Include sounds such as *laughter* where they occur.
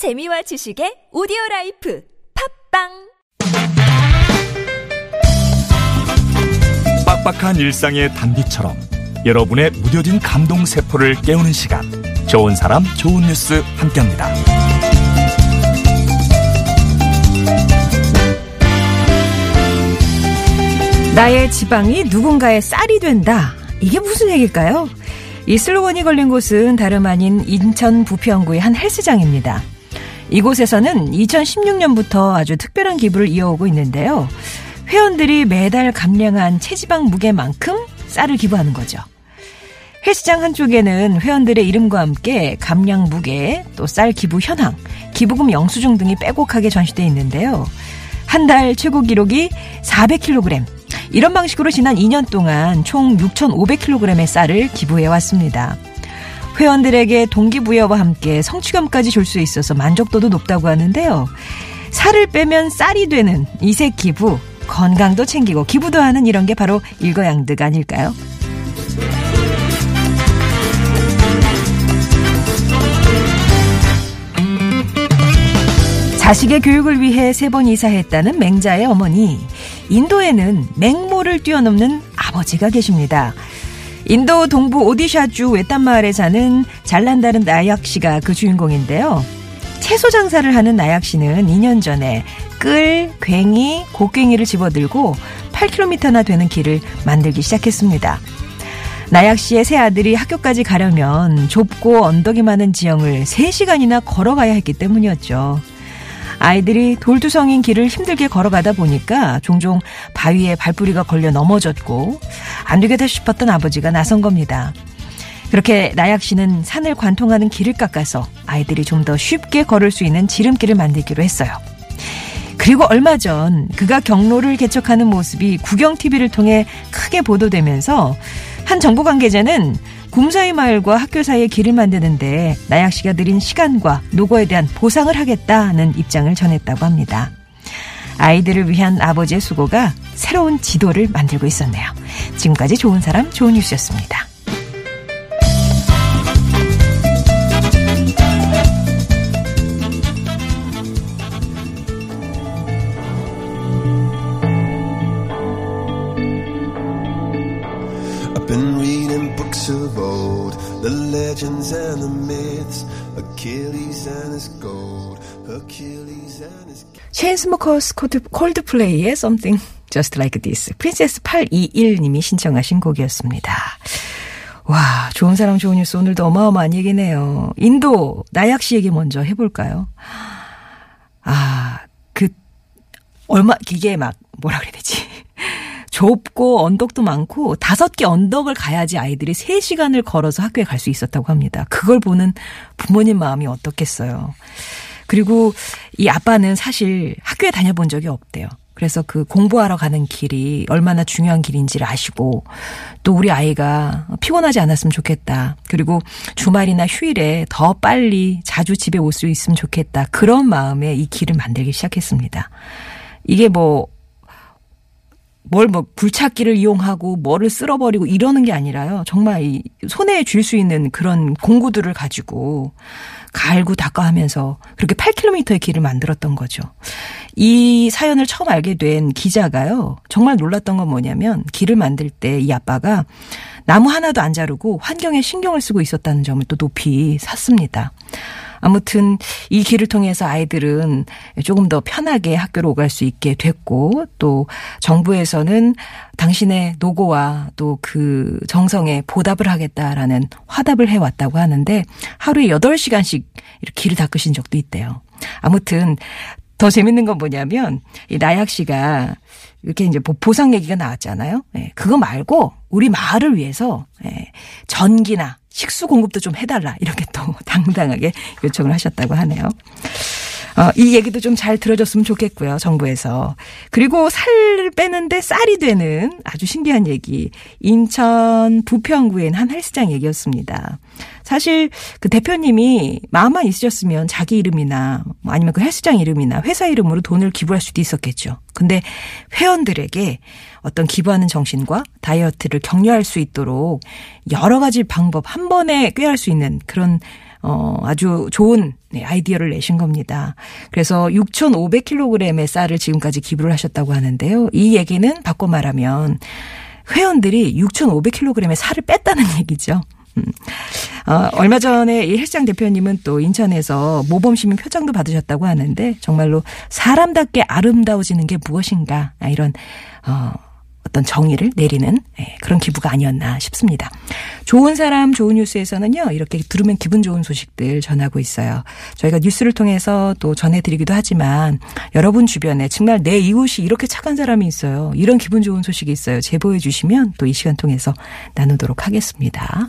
재미와 지식의 오디오 life 팟빵 빡빡한 일상의 단비처럼 여러분의 무뎌진 감동 세포를 깨우는 시간 좋은 사람 좋은 뉴스 함께합니다. 나의 지방이 누군가의 쌀이 된다. 이게 무슨 얘기일까요? 이 슬로건이 걸린 곳은 다름 아닌 인천 부평구의 한 헬스장입니다. 이곳에서는 2016년부터 아주 특별한 기부를 이어오고 있는데요. 회원들이 매달 감량한 체지방 무게만큼 쌀을 기부하는 거죠. 헬스장 한쪽에는 회원들의 이름과 함께 감량 무게, 또 쌀 기부 현황, 기부금 영수증 등이 빼곡하게 전시되어 있는데요. 한 달 최고 기록이 400kg. 이런 방식으로 지난 2년 동안 총 6,500kg의 쌀을 기부해 왔습니다. 회원들에게 동기부여와 함께 성취감까지 줄 수 있어서 만족도도 높다고 하는데요. 살을 빼면 쌀이 되는 이색 기부, 건강도 챙기고 기부도 하는 이런 게 바로 일거양득 아닐까요? 자식의 교육을 위해 세 번 이사했다는 맹자의 어머니. 인도에는 맹모를 뛰어넘는 아버지가 계십니다. 인도 동부 오디샤주 외딴 마을에 사는 잘난다른 나약 씨가 그 주인공인데요. 채소 장사를 하는 나약 씨는 2년 전에 끌, 괭이, 곡괭이를 집어들고 8km나 되는 길을 만들기 시작했습니다. 나약 씨의 세 아들이 학교까지 가려면 좁고 언덕이 많은 지형을 3시간이나 걸어가야 했기 때문이었죠. 아이들이 돌투성인 길을 힘들게 걸어가다 보니까 종종 바위에 발뿌리가 걸려 넘어졌고 안 되겠다 싶었던 아버지가 나선 겁니다. 그렇게 나약 씨는 산을 관통하는 길을 깎아서 아이들이 좀 더 쉽게 걸을 수 있는 지름길을 만들기로 했어요. 그리고 얼마 전 그가 경로를 개척하는 모습이 구경 TV를 통해 크게 보도되면서 한 정부 관계자는 굼사이 마을과 학교 사이의 길을 만드는데 나약 씨가 들인 시간과 노고에 대한 보상을 하겠다는 입장을 전했다고 합니다. 아이들을 위한 아버지의 수고가 새로운 지도를 만들고 있었네요. 지금까지 좋은 사람 좋은 뉴스였습니다. Books of old, the legends and the myths, Achilles and his gold, Achilles and his 체인스모커스 콜드플레이의 Something Just Like This 프린세스 821님이 신청하신 곡이었습니다. 와 좋은 사람 좋은 뉴스 오늘도 어마어마한 얘기네요. 인도 나약 씨 얘기 먼저 해볼까요? 아 그 얼마 이게 막 뭐라 그래야 되지? 좁고 언덕도 많고 다섯 개 언덕을 가야지 아이들이 3시간을 걸어서 학교에 갈 수 있었다고 합니다. 그걸 보는 부모님 마음이 어떻겠어요. 그리고 이 아빠는 사실 학교에 다녀본 적이 없대요. 그래서 그 공부하러 가는 길이 얼마나 중요한 길인지를 아시고 또 우리 아이가 피곤하지 않았으면 좋겠다. 그리고 주말이나 휴일에 더 빨리 자주 집에 올 수 있으면 좋겠다. 그런 마음에 이 길을 만들기 시작했습니다. 이게 뭐 뭘뭐 굴착기를 이용하고 뭐를 쓸어버리고 이러는 게 아니라요. 정말 이 손에 쥘 수 있는 그런 공구들을 가지고 갈고 닦아 하면서 그렇게 8km의 길을 만들었던 거죠. 이 사연을 처음 알게 된 기자가요. 정말 놀랐던 건 뭐냐면 길을 만들 때 이 아빠가 나무 하나도 안 자르고 환경에 신경을 쓰고 있었다는 점을 또 높이 샀습니다. 아무튼 이 길을 통해서 아이들은 조금 더 편하게 학교로 오갈 수 있게 됐고 또 정부에서는 당신의 노고와 또 그 정성에 보답을 하겠다라는 화답을 해왔다고 하는데 하루에 8시간씩 이렇게 길을 닦으신 적도 있대요. 아무튼 더 재밌는 건 뭐냐면 이 나약 씨가 이렇게 이제 보상 얘기가 나왔잖아요. 예, 그거 말고 우리 마을을 위해서 예, 전기나 식수 공급도 좀 해달라 이렇게 또 *laughs* 당당하게 요청을 하셨다고 하네요. 어, 이 얘기도 좀 잘 들어줬으면 좋겠고요, 정부에서. 그리고 살을 빼는데 쌀이 되는 아주 신기한 얘기. 인천 부평구엔 한 헬스장 얘기였습니다. 사실 그 대표님이 마음만 있으셨으면 자기 이름이나 뭐 아니면 그 헬스장 이름이나 회사 이름으로 돈을 기부할 수도 있었겠죠. 근데 회원들에게 어떤 기부하는 정신과 다이어트를 격려할 수 있도록 여러 가지 방법 한 번에 꾀할 수 있는 그런 어, 아주 좋은 네, 아이디어를 내신 겁니다. 그래서 6,500kg의 쌀을 지금까지 기부를 하셨다고 하는데요. 이 얘기는 바꿔 말하면 회원들이 6,500kg의 살을 뺐다는 *laughs* 얘기죠. 음. 어, 얼마 전에 이 헬스장 대표님은 또 인천에서 모범 시민 표창도 받으셨다고 하는데 정말로 사람답게 아름다워지는 게 무엇인가 아, 이런 어, 어떤 정의를 내리는 예, 그런 기부가 아니었나 싶습니다. 좋은 사람 좋은 뉴스에서는요 이렇게 들으면 기분 좋은 소식들 전하고 있어요. 저희가 뉴스를 통해서 또 전해드리기도 하지만 여러분 주변에 정말 내 이웃이 이렇게 착한 사람이 있어요. 이런 기분 좋은 소식이 있어요. 제보해 주시면 또 이 시간 통해서 나누도록 하겠습니다.